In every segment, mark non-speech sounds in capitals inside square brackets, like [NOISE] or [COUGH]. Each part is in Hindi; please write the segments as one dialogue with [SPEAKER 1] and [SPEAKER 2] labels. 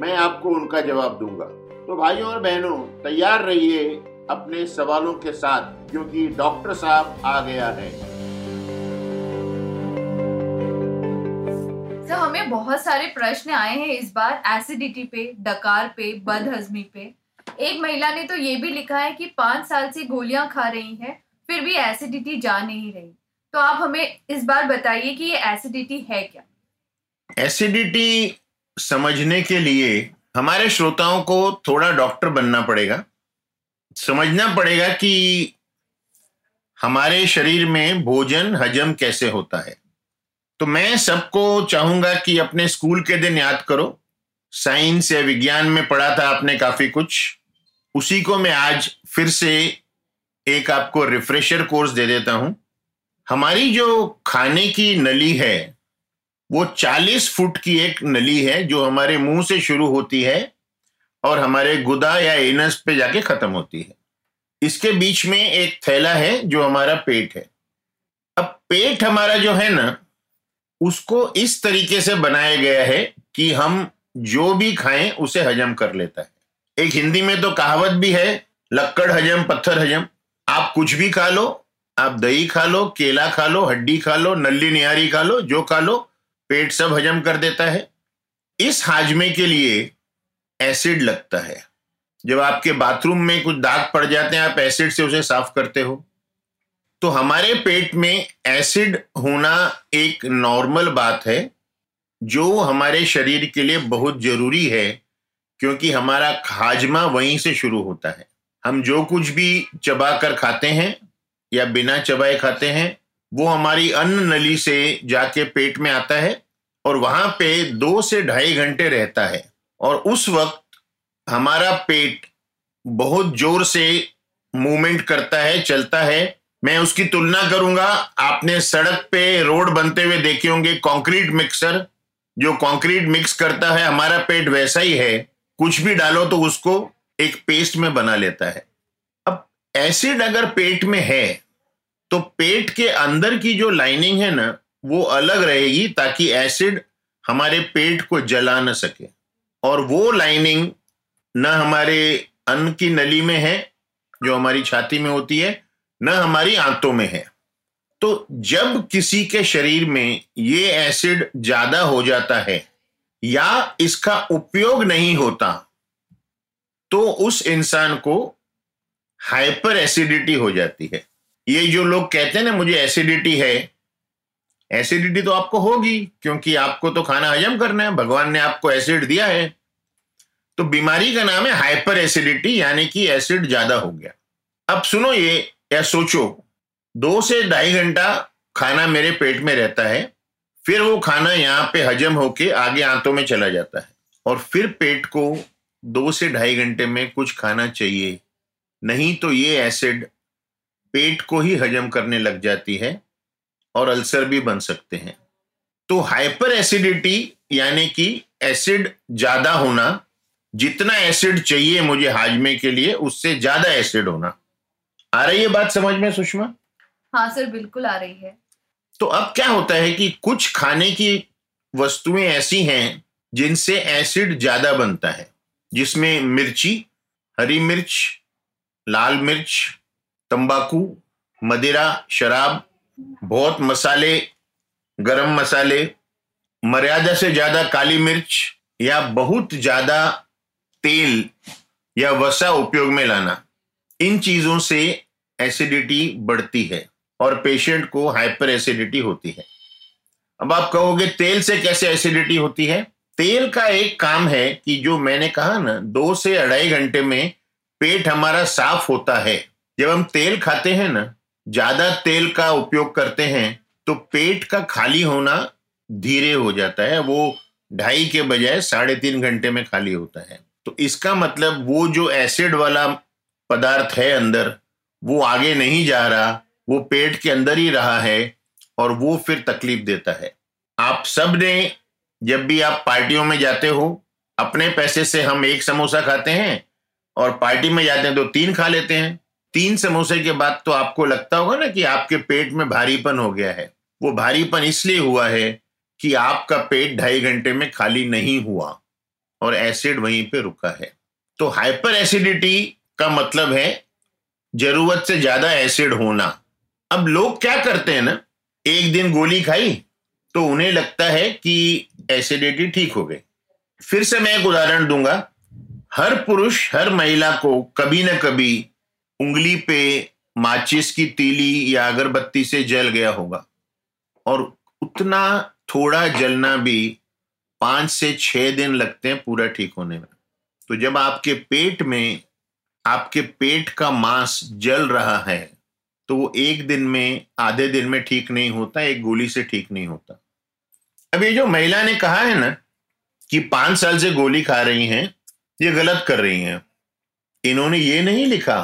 [SPEAKER 1] मैं आपको उनका जवाब दूँगा। तो भाइयों और बहनों तैयार रहिए अपने सवालों के साथ क्योंकि डॉक्टर साहब आ गया है।
[SPEAKER 2] तो हमें बहुत सारे प्रश्न आए हैं इस बार एसिडिटी पे डकार पे बदहजमी पे। एक महिला ने तो ये भी लिखा है कि पाँच साल से गोलियाँ खा रही है फिर भी एसिडिटी जा नहीं रही। तो आप हमें इस बार बताइए कि ये एसिडिटी है क्या?
[SPEAKER 1] एसिडिटी समझने के लिए हमारे श्रोताओं को थोड़ा डॉक्टर बनना पड़ेगा। समझना पड़ेगा कि हमारे शरीर में भोजन, हजम कैसे होता है। तो मैं सबको चाहूँगा कि अपने स्कूल के दिन याद करो। साइंस या विज्ञान में पढ़ा था आपने काफ़ी कुछ। उसी को मैं आज फिर से एक आपको रिफ्रेशर कोर्स दे देता हूँ। हमारी जो खाने की नली है वो 40 फुट की एक नली है जो हमारे मुँह से शुरू होती है और हमारे गुदा या एनस पे जाके खत्म होती है। इसके बीच में एक थैला है जो हमारा पेट है। अब पेट हमारा जो है ना, उसको इस तरीके से बनाया गया है कि हम जो भी खाएँ, उसे हजम कर लेता है। एक हिंदी में तो कहावत भी है, लक्कड़ हजम, पत्थर हजम। आप कुछ भी खा लो, आप दही खा लो, केला खा लो, हड्डी खा लो, नल्ली निहारी खा लो, जो खा लो पेट सब हजम कर देता है। इस हाजमे के लिए एसिड लगता है। जब आपके बाथरूम में कुछ दाग पड़ जाते हैं, आप एसिड से उसे साफ़ करते हो। तो हमारे पेट में एसिड होना एक नॉर्मल बात है, जो हमारे शरीर के लिए बहुत ज़रूरी है, क्योंकि हमारा हाजमा वहीं से शुरू होता है। हम जो कुछ भी चबा कर खाते हैं, या बिना चबाए खाते हैं, वो हमारी अन्न नली से जाके पेट में आता है। और वहाँ पे दो से ढाई घंटे रहता है। और उस वक्त हमारा पेट बहुत ज़ोर से मूवमेंट करता है, चलता है। मैं उसकी तुलना करूँगा। आपने सड़क पे रोड बनते हुए देखे होंगे, कंक्रीट मिक्सर। जो कंक्रीट मिक्स करता है, हमारा पेट वैसा ही है। कुछ भी डालो तो उसको एक पेस्ट में बना लेता है। अब एसिड अगर पेट में है तो पेट के अंदर की जो लाइनिंग है ना वो अलग रहेगी ताकि एसिड हमारे पेट को जला न सके। और वो लाइनिंग न हमारे अन्न की नली में है, जो हमारी छाती में होती है, न हमारी आंतों में है। तो जब किसी के शरीर में ये एसिड ज़्यादा हो जाता है, या इसका उपयोग नहीं होता तो उस इंसान को हाइपर एसिडिटी हो जाती है। ये जो लोग कहते हैं ना, मुझे एसिडिटी है एसिडिटी तो आपको होगी, क्योंकि आपको तो खाना हजम करना है, भगवान ने आपको एसिड दिया है। तो बीमारी का नाम है हाइपर एसिडिटी, यानी कि एसिड ज़्यादा हो गया। अब सुनो ये, या सोचो, दो से ढाई घंटा खाना मेरे पेट में रहता है, फिर वो खाना यहाँ पे हजम होके आगे आंतों में चला जाता है। और फिर पेट को दो से ढाई घंटे में कुछ खाना चाहिए, नहीं तो ये एसिड पेट को ही हजम करने लग जाती है। और अल्सर भी बन सकते हैं। तो हाइपर एसिडिटी यानी कि एसिड ज़्यादा होना जितना एसिड चाहिए मुझे हाजमे के लिए उससे ज़्यादा एसिड होना। आ रही है बात समझ में सुषमा?
[SPEAKER 2] हाँ सर बिल्कुल आ रही है।
[SPEAKER 1] तो अब क्या होता है कि कुछ खाने की वस्तुएँ ऐसी हैं जिनसे एसिड ज़्यादा बनता है जिसमें मिर्ची हरी मिर्च लाल मिर्च तंबाकू मदिरा शराब बहुत मसाले, गरम मसाले, मर्यादा से ज़्यादा काली मिर्च या बहुत ज़्यादा तेल या वसा उपयोग में लाना। इन चीज़ों से एसिडिटी बढ़ती है और पेशेंट को हाइपर एसिडिटी होती है। अब आप कहोगे, तेल से कैसे एसिडिटी होती है? तेल का एक काम है कि जो मैंने कहा ना, दो से अढ़ाई घंटे में पेट हमारा साफ़ होता है। जब हम तेल खाते हैं ना ज़्यादा तेल का उपयोग करते हैं तो पेट का खाली होना धीरे हो जाता है। वो ढाई के बजाय साढ़े तीन घंटे में खाली होता है। तो इसका मतलब वो जो एसिड वाला पदार्थ है अंदर, वो आगे नहीं जा रहा, वो पेट के अंदर ही रहा है और वो फिर तकलीफ़ देता है। आप सबने जब भी आप पार्टियों में जाते हो, अपने पैसे से हम एक समोसा खाते हैं और पार्टी में जाते हैं तो तीन खा लेते हैं। तीन समोसे के बाद तो आपको लगता होगा ना कि आपके पेट में भारीपन हो गया है। वो भारीपन इसलिए हुआ है कि आपका पेट ढाई घंटे में खाली नहीं हुआ और एसिड वहीं पे रुका है। तो हाइपर एसिडिटी का मतलब है ज़रूरत से ज़्यादा एसिड होना। अब लोग क्या करते हैं ना, एक दिन गोली खाई तो उन्हें लगता है कि एसिडिटी ठीक हो गई। फिर से मैं एक उदाहरण दूँगा। हर पुरुष, हर महिला को कभी ना कभी उंगली पे माचिस की तीली या अगरबत्ती से जल गया होगा। और उतना थोड़ा जलना भी पाँच से छह दिन लगते हैं पूरा ठीक होने में। तो जब आपके पेट में, आपके पेट का मांस जल रहा है तो वो एक दिन में, आधे दिन में ठीक नहीं होता, एक गोली से ठीक नहीं होता। अब ये जो महिला ने कहा है ना, कि पाँच साल से गोली खा रही हैं, ये गलत कर रही हैं। इन्होंने ये नहीं लिखा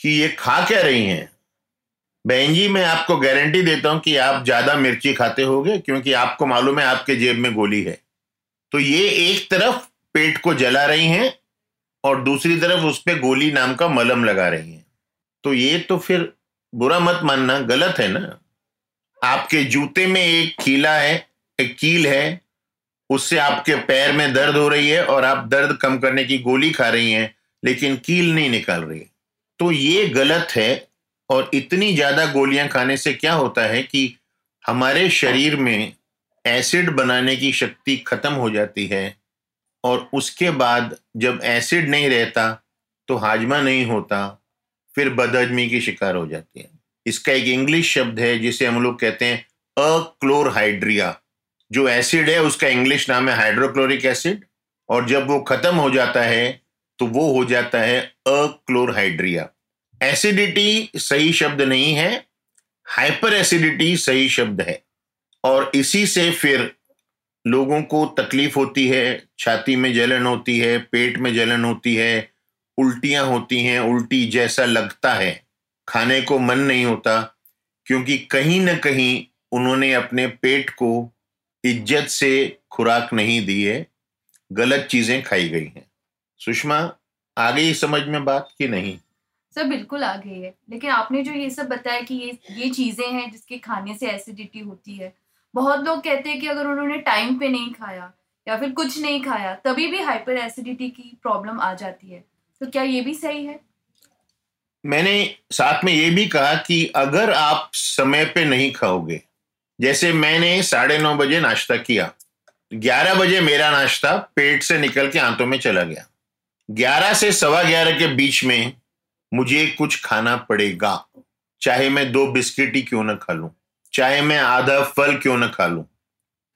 [SPEAKER 1] कि ये खा क्या रही हैं? बहन जी, मैं आपको गारंटी देता हूँ कि आप ज़्यादा मिर्ची खाते होगे, क्योंकि आपको मालूम है आपके जेब में गोली है। तो ये एक तरफ़ पेट को जला रही हैं और दूसरी तरफ़ उस पर गोली नाम का मलम लगा रही हैं। तो ये तो फिर बुरा मत मानना, गलत है ना? आपके जूते में एक कीला है, एक कील है, उससे आपके पैर में दर्द हो रही है और आप दर्द कम करने की गोली खा रही हैं, लेकिन कील नहीं निकाल रही तो ये गलत है और इतनी ज़्यादा गोलियाँ खाने से क्या होता है कि हमारे शरीर में एसिड बनाने की शक्ति खत्म हो जाती है और उसके बाद जब एसिड नहीं रहता तो हाजमा नहीं होता, फिर बदहजमी की शिकार हो जाती है। इसका एक इंग्लिश शब्द है जिसे हम लोग कहते हैं अक्लोरहाइड्रिया। जो एसिड है, उसका इंग्लिश नाम है हाइड्रोक्लोरिक एसिड और जब वो खत्म हो जाता है तो वो हो जाता है अक्लोरहाइड्रिया। एसिडिटी सही शब्द नहीं है हाइपर एसिडिटी सही शब्द है। और इसी से फिर लोगों को तकलीफ़ होती है, छाती में जलन होती है, पेट में जलन होती है, उल्टियाँ होती हैं, उल्टी जैसा लगता है। खाने को मन नहीं होता, क्योंकि कहीं ना कहीं उन्होंने अपने पेट को इज़्ज़त से खुराक नहीं दी है, गलत चीज़ें खाई गई हैं। सुषमा आ गई समझ में बात कि नहीं?
[SPEAKER 2] सर बिल्कुल आ गई है। लेकिन आपने जो ये सब बताया कि ये ये चीज़ें हैं जिसके खाने से एसिडिटी होती है बहुत लोग कहते हैं कि अगर उन्होंने टाइम पे नहीं खाया या फिर कुछ नहीं खाया तभी भी हाइपर एसिडिटी की प्रॉब्लम आ जाती है। तो क्या ये भी सही है?
[SPEAKER 1] मैंने साथ में ये भी कहा कि अगर आप समय पे नहीं खाओगे जैसे मैंने साढ़े नौ बजे नाश्ता किया ग्यारह बजे मेरा नाश्ता पेट से निकल के आंतों में चला गया। ग्यारह से सवा ग्यारह के बीच में मुझे कुछ खाना पड़ेगा। चाहे मैं दो बिस्किट ही क्यों ना खा लूँ? चाहे मैं आधा फल क्यों ना खा लूँ?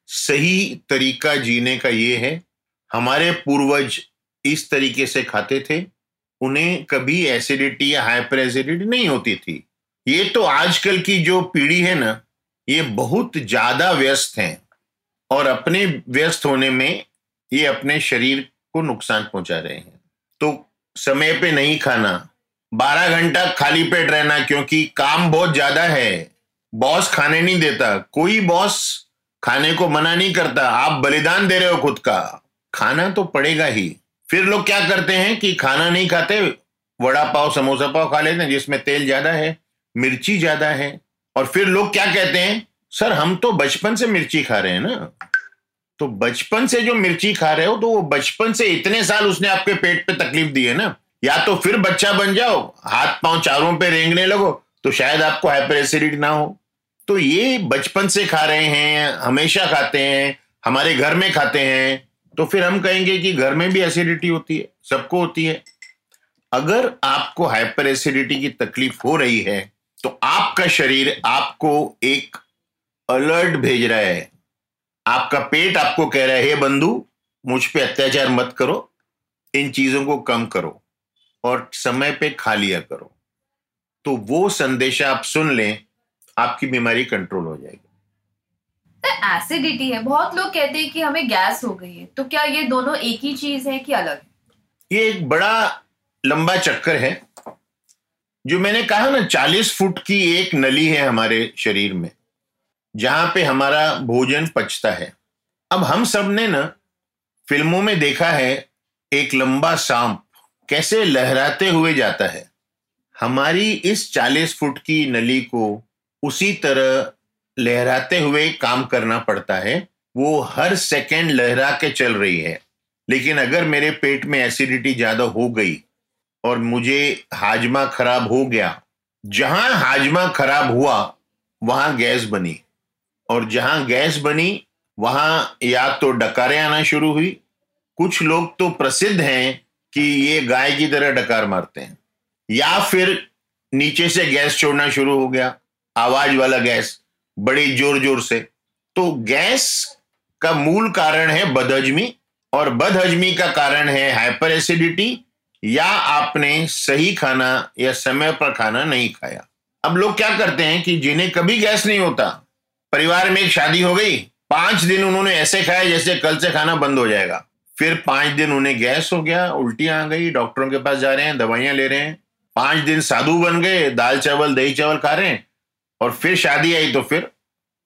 [SPEAKER 1] सही तरीका जीने का ये है, हमारे पूर्वज इस तरीके से खाते थे, उन्हें कभी एसिडिटी या हाइपर एसिडिटी नहीं होती थी। ये तो आजकल की जो पीढ़ी है ना, ये बहुत ज़्यादा व्यस्त हैं और अपने व्यस्त होने में ये अपने शरीर को नुकसान पहुँचा रहे हैं। तो समय पे नहीं खाना। बारह घंटा खाली पेट रहना, क्योंकि काम बहुत ज़्यादा है। बॉस खाने नहीं देता। कोई बॉस खाने को मना नहीं करता। आप बलिदान दे रहे हो खुद का। खाना तो पड़ेगा ही। फिर लोग क्या करते हैं कि खाना नहीं खाते वड़ा पाव समोसा पाव खा लेते हैं, जिसमें तेल ज़्यादा है, मिर्ची ज़्यादा है। और फिर लोग क्या कहते हैं, सर, हम तो बचपन से मिर्ची खा रहे हैं ना। तो बचपन से जो मिर्ची खा रहे हो तो वो बचपन से इतने साल उसने आपके पेट पे तकलीफ़ दी है ना? या तो फिर बच्चा बन जाओ, हाथ पाँव चारों पे रेंगने लगो तो शायद आपको हाइपर एसिडिटी ना हो। तो ये बचपन से खा रहे हैं, हमेशा खाते हैं, हमारे घर में खाते हैं तो फिर हम कहेंगे कि घर में भी एसिडिटी होती है, सबको होती है। अगर आपको हाइपर एसिडिटी की तकलीफ़ हो रही है तो आपका शरीर आपको एक अलर्ट भेज रहा है आपका पेट आपको कह रहा है हे बंधु मुझ पे अत्याचार मत करो इन चीज़ों को कम करो और समय पे खा लिया करो। तो वो संदेशा आप सुन लें आपकी बीमारी कंट्रोल हो जाएगी।
[SPEAKER 2] एसिडिटी है। बहुत लोग कहते हैं कि हमें गैस हो गई है। तो क्या ये दोनों एक ही चीज़ है कि अलग?
[SPEAKER 1] ये एक बड़ा लंबा चक्कर है। जो मैंने कहा ना चालीस फुट की एक नली है हमारे शरीर में। जहाँ पे हमारा भोजन पचता है। अब हम सबने ना फ़िल्मों में देखा है एक लंबा सांप कैसे लहराते हुए जाता है। हमारी इस चालीस फुट की नली को उसी तरह लहराते हुए काम करना पड़ता है। वो हर सेकेंड लहरा के चल रही है। लेकिन अगर मेरे पेट में एसिडिटी ज़्यादा हो गई और मुझे हाजमा खराब हो गया, जहाँ हाजमा खराब हुआ, वहाँ गैस बनी। और जहाँ गैस बनी, वहाँ या तो डकारें आना शुरू हुई। कुछ लोग तो प्रसिद्ध हैं कि ये गाय की तरह डकार मारते हैं। या फिर नीचे से गैस छोड़ना शुरू हो गया, आवाज़ वाला गैस, बड़ी ज़ोर ज़ोर से। तो गैस का मूल कारण है बदहजमी, और बदहजमी का कारण है हाइपर एसिडिटी, या आपने सही खाना या समय पर खाना नहीं खाया। अब लोग क्या करते हैं कि जिन्हें कभी गैस नहीं होता परिवार में एक शादी हो गई, पाँच दिन उन्होंने ऐसे खाया जैसे कल से खाना बंद हो जाएगा। फिर पाँच दिन उन्हें गैस हो गया, उल्टियाँ आ गई, डॉक्टरों के पास जा रहे हैं, दवाइयाँ ले रहे हैं। पाँच दिन साधु बन गए, दाल चावल, दही चावल खा रहे हैं और फिर शादी आई तो फिर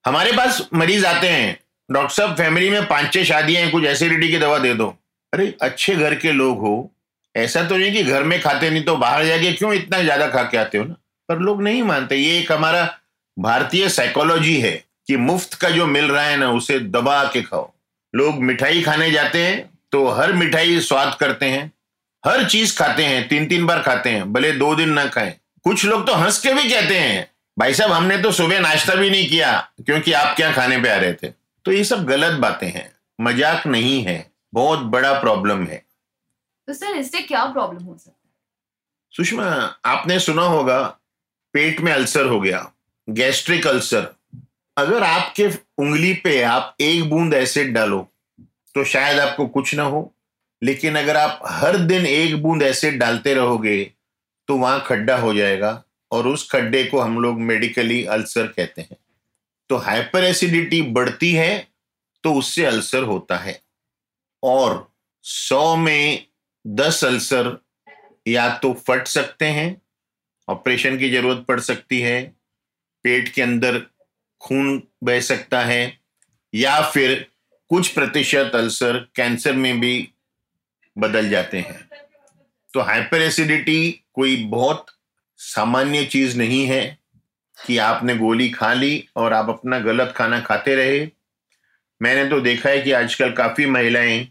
[SPEAKER 1] हमारे पास मरीज़ आते हैं। डॉक्टर साहब, फैमिली में पाँच छह शादियाँ हैं, कुछ एसिडिटी की दवा दे दो। अरे, अच्छे घर के लोग हो। ऐसा तो नहीं कि घर में खाते नहीं तो बाहर जाके क्यों इतना ज़्यादा खा के आते हो ना? पर लोग नहीं मानते, ये एक हमारा भारतीय साइकोलॉजी है। कि मुफ़्त का जो मिल रहा है ना उसे दबा के खाओ। लोग मिठाई खाने जाते हैं तो हर मिठाई स्वाद करते हैं हर चीज़ खाते हैं तीन तीन बार खाते हैं भले दो दिन ना खाएँ। कुछ लोग तो हंस के भी कहते हैं भाई साहब हमने तो सुबह नाश्ता भी नहीं किया क्योंकि आप क्या खाने पे आ रहे थे? तो ये सब गलत बातें हैं मज़ाक नहीं है बहुत बड़ा प्रॉब्लम है।
[SPEAKER 2] तो सर इससे क्या प्रॉब्लम हो सकता है?
[SPEAKER 1] सुषमा आपने सुना होगा पेट में अल्सर हो गया गैस्ट्रिक अल्सर। अगर आपके उंगली पे आप एक बूंद एसिड डालो तो शायद आपको कुछ ना हो। लेकिन अगर आप हर दिन एक बूंद एसिड डालते रहोगे तो वहाँ खड्डा हो जाएगा और उस खड्डे को हम लोग मेडिकली अल्सर कहते हैं। तो हाइपर एसिडिटी बढ़ती है तो उससे अल्सर होता है। और सौ में दस अल्सर या तो फट सकते हैं, ऑपरेशन की ज़रूरत पड़ सकती है, पेट के अंदर खून बह सकता है, या फिर कुछ प्रतिशत अल्सर कैंसर में भी बदल जाते हैं। तो हाइपर एसिडिटी कोई बहुत सामान्य चीज़ नहीं है कि आपने गोली खा ली और आप अपना गलत खाना खाते रहे। मैंने तो देखा है कि आजकल काफ़ी महिलाएँ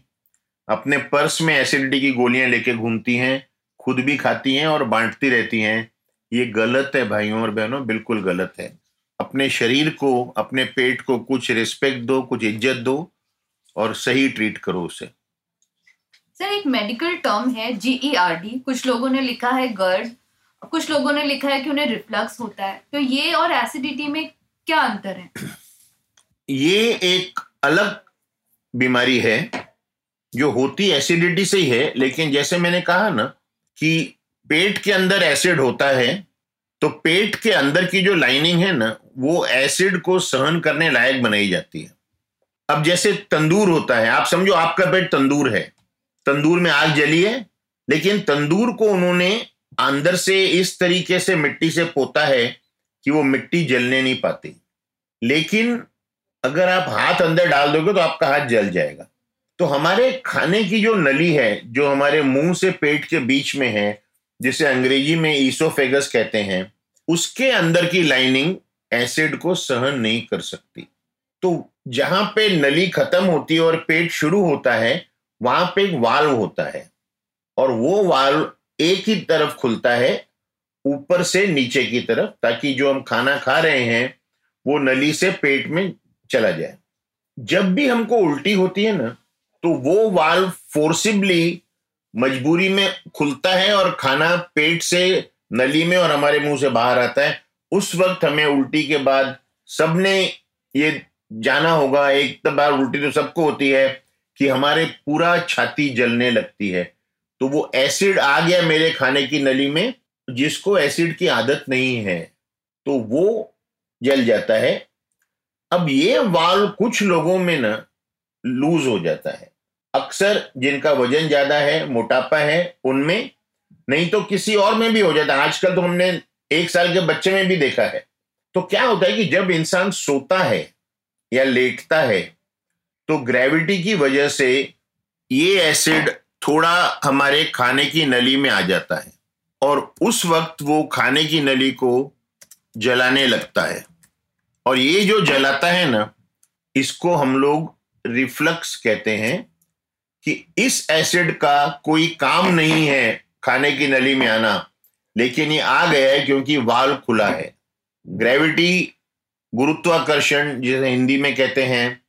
[SPEAKER 1] अपने पर्स में एसिडिटी की गोलियाँ लेके घूमती हैं, खुद भी खाती हैं और बांटती रहती हैं। ये गलत है भाइयों और बहनों, बिल्कुल गलत है। अपने शरीर को अपने पेट को कुछ रिस्पेक्ट दो कुछ इज़्ज़त दो और सही ट्रीट करो उसे।
[SPEAKER 2] सर एक मेडिकल टर्म है जीईआरडी कुछ लोगों ने लिखा है गर्ड कुछ लोगों ने लिखा है कि उन्हें रिफ्लक्स होता है। तो ये और एसिडिटी में क्या अंतर है? [CLEARS THROAT]
[SPEAKER 1] ये एक अलग बीमारी है जो होती एसिडिटी से ही है लेकिन जैसे मैंने कहा ना कि पेट के अंदर एसिड होता है तो पेट के अंदर की जो लाइनिंग है ना, वो एसिड को सहन करने लायक बनाई जाती है। अब जैसे तंदूर होता है, आप समझो आपका पेट तंदूर है। तंदूर में आग जली है, लेकिन तंदूर को उन्होंने अंदर से इस तरीके से मिट्टी से पोता है कि वो मिट्टी जलने नहीं पाती। लेकिन अगर आप हाथ अंदर डाल दोगे तो आपका हाथ जल जाएगा। तो हमारे खाने की जो नली है, जो हमारे मुँह से पेट के बीच में है जिसे अंग्रेज़ी में ईसोफेगस कहते हैं, उसके अंदर की लाइनिंग एसिड को सहन नहीं कर सकती। तो जहाँ पे नली खत्म होती है और पेट शुरू होता है, वहाँ पे एक वाल्व होता है। और वो वाल्व एक ही तरफ़ खुलता है, ऊपर से नीचे की तरफ़, ताकि जो हम खाना खा रहे हैं, वो नली से पेट में चला जाए। जब भी हमको उल्टी होती है ना तो वो वाल्व फोर्सिबली मजबूरी में खुलता है और खाना पेट से, नली में और हमारे मुँह से बाहर आता है। उस वक्त हमें उल्टी के बाद सबने ये जाना होगा, एक तो बार उल्टी तो सबको होती है कि हमारे पूरा छाती जलने लगती है। तो वो एसिड आ गया मेरे खाने की नली में, जिसको एसिड की आदत नहीं है। तो वो जल जाता है। अब ये वाल कुछ लोगों में ना, लूज हो जाता है। अक्सर जिनका वज़न ज़्यादा है, मोटापा है, उनमें नहीं तो किसी और में भी हो जाता है। आजकल तो हमने एक साल के बच्चे में भी देखा है। तो क्या होता है कि जब इंसान सोता है या लेटता है तो ग्रेविटी की वजह से ये एसिड थोड़ा हमारे खाने की नली में आ जाता है और उस वक्त वो खाने की नली को जलाने लगता है। और ये जो जलाता है ना, इसको हम लोग रिफ्लक्स कहते हैं। कि इस एसिड का कोई काम नहीं है खाने की नली में आना, लेकिन ये आ गया है क्योंकि वाल खुला है। ग्रेविटी गुरुत्वाकर्षण, जिसे हिंदी में कहते हैं,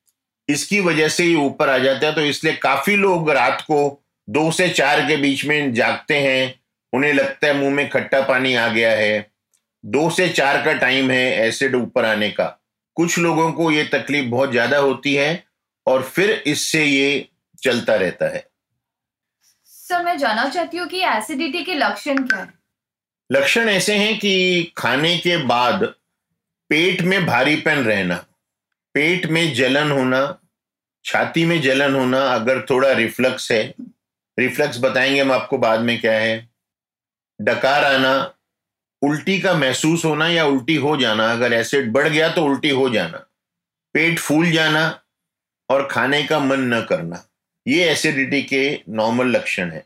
[SPEAKER 1] इसकी वजह से ये ऊपर आ जाता है तो इसलिए काफ़ी लोग रात को दो से चार के बीच में जागते हैं, उन्हें लगता है मुँह में खट्टा पानी आ गया है। दो से चार का टाइम है एसिड ऊपर आने का। कुछ लोगों को ये तकलीफ़ बहुत ज़्यादा होती है, और फिर इससे ये चलता रहता है।
[SPEAKER 2] सर मैं जानना चाहती हूँ कि एसिडिटी के लक्षण क्या है?
[SPEAKER 1] लक्षण ऐसे हैं कि खाने के बाद पेट में भारीपन रहना पेट में जलन होना छाती में जलन होना अगर थोड़ा रिफ्लक्स है रिफ्लक्स बताएँगे हम आपको बाद में क्या है। डकार आना उल्टी का महसूस होना या उल्टी हो जाना अगर एसिड बढ़ गया तो उल्टी हो जाना पेट फूल जाना और खाने का मन न करना। ये एसिडिटी के नॉर्मल लक्षण है।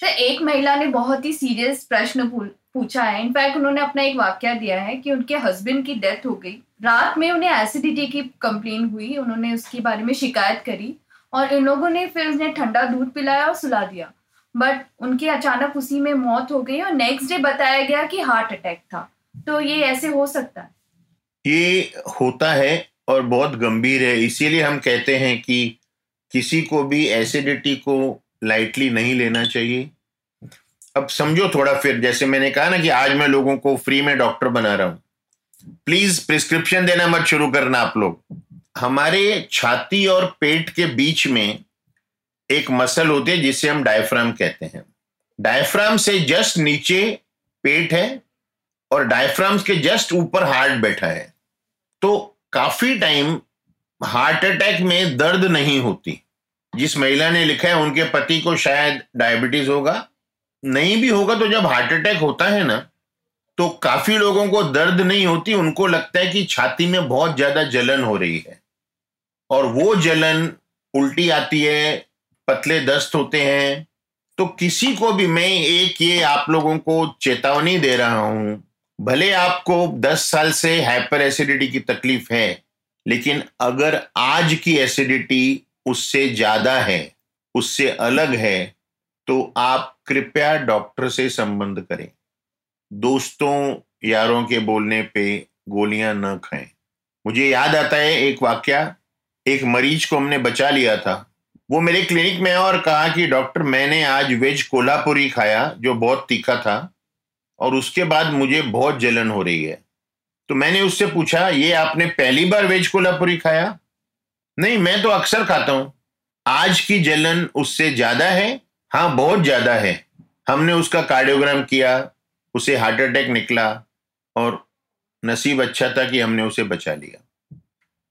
[SPEAKER 2] सर एक महिला ने बहुत ही सीरियस प्रश्न पूछा है। इनफैक्ट उन्होंने अपना एक वाक्य दिया है कि उनके हस्बैंड की डेथ हो गई। रात में उन्हें एसिडिटी की कंप्लेन हुई उन्होंने उसके बारे में शिकायत करी और इन लोगों ने फिर उन्हें ठंडा दूध पिलाया और सुला दिया। बट उनकी अचानक उसी में मौत हो गई और नेक्स्ट डे बताया गया कि हार्ट अटैक था। तो ये ऐसे हो सकता है।
[SPEAKER 1] ये होता है और बहुत गंभीर है। इसीलिए हम कहते हैं कि किसी को भी एसिडिटी को लाइटली नहीं लेना चाहिए। अब समझो थोड़ा फिर, जैसे मैंने कहा ना कि आज मैं लोगों को फ्री में डॉक्टर बना रहा हूँ। प्लीज़ प्रिस्क्रिप्शन देना मत शुरू करना आप लोग। हमारे छाती और पेट के बीच में एक मसल होती है, जिसे हम डायफ्राम कहते हैं। डायफ्राम से जस्ट नीचे पेट है और डायफ्राम के जस्ट ऊपर हार्ट बैठा है। तो काफ़ी टाइम हार्ट अटैक में दर्द नहीं होती। जिस महिला ने लिखा है, उनके पति को शायद डायबिटीज़ होगा। नहीं भी होगा तो जब हार्ट अटैक होता है ना तो काफ़ी लोगों को दर्द नहीं होती। उनको लगता है कि छाती में बहुत ज़्यादा जलन हो रही है। और वो जलन उल्टी आती है, पतले दस्त होते हैं। तो किसी को भी, मैं एक ये आप लोगों को चेतावनी दे रहा हूँ, भले आपको 10 साल से हाइपर एसिडिटी की तकलीफ़ है लेकिन अगर आज की एसिडिटी उससे ज़्यादा है, उससे अलग है तो आप कृपया डॉक्टर से संबंध करें। दोस्तों, यारों के बोलने पे गोलियाँ न खाएँ। मुझे याद आता है एक वाक्य, एक मरीज़ को हमने बचा लिया था। वो मेरे क्लिनिक में और कहा कि डॉक्टर मैंने आज वेज कोल्हापुरी खाया, जो बहुत तीखा था, और उसके बाद मुझे बहुत जलन हो रही है। तो मैंने उससे पूछा, ये आपने पहली बार वेज कोल्हापुरी खाया? नहीं, मैं तो अक्सर खाता हूँ। आज की जलन उससे ज़्यादा है हाँ बहुत ज़्यादा है। हमने उसका कार्डियोग्राम किया, उसे हार्ट अटैक निकला और नसीब अच्छा था कि हमने उसे बचा लिया।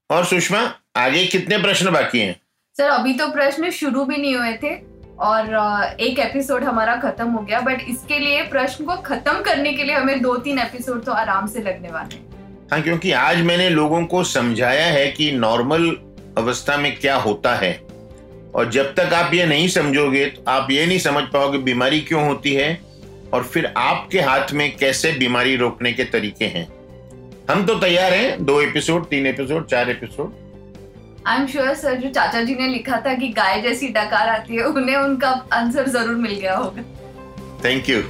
[SPEAKER 1] और सुषमा, आगे कितने प्रश्न बाकी हैं?
[SPEAKER 2] सर, अभी तो प्रश्न शुरू भी नहीं हुए थे। और एक एपिसोड हमारा खत्म हो गया बट इसके लिए प्रश्न को खत्म करने के लिए हमें दो तीन एपिसोड तो आराम से लगने वाले हैं।
[SPEAKER 1] हाँ क्योंकि आज मैंने लोगों को समझाया है कि नॉर्मल अवस्था में क्या होता है। और जब तक आप ये नहीं समझोगे तो आप ये नहीं समझ पाओगे बीमारी क्यों होती है और फिर आपके हाथ में कैसे बीमारी रोकने के तरीके हैं। हम तो तैयार हैं, दो एपिसोड तीन एपिसोड चार episode
[SPEAKER 2] I am sure sir जो चाचा जी ने लिखा था कि गाय जैसी डकार आती है, उन्हें उनका आंसर ज़रूर मिल गया होगा।
[SPEAKER 1] Thank you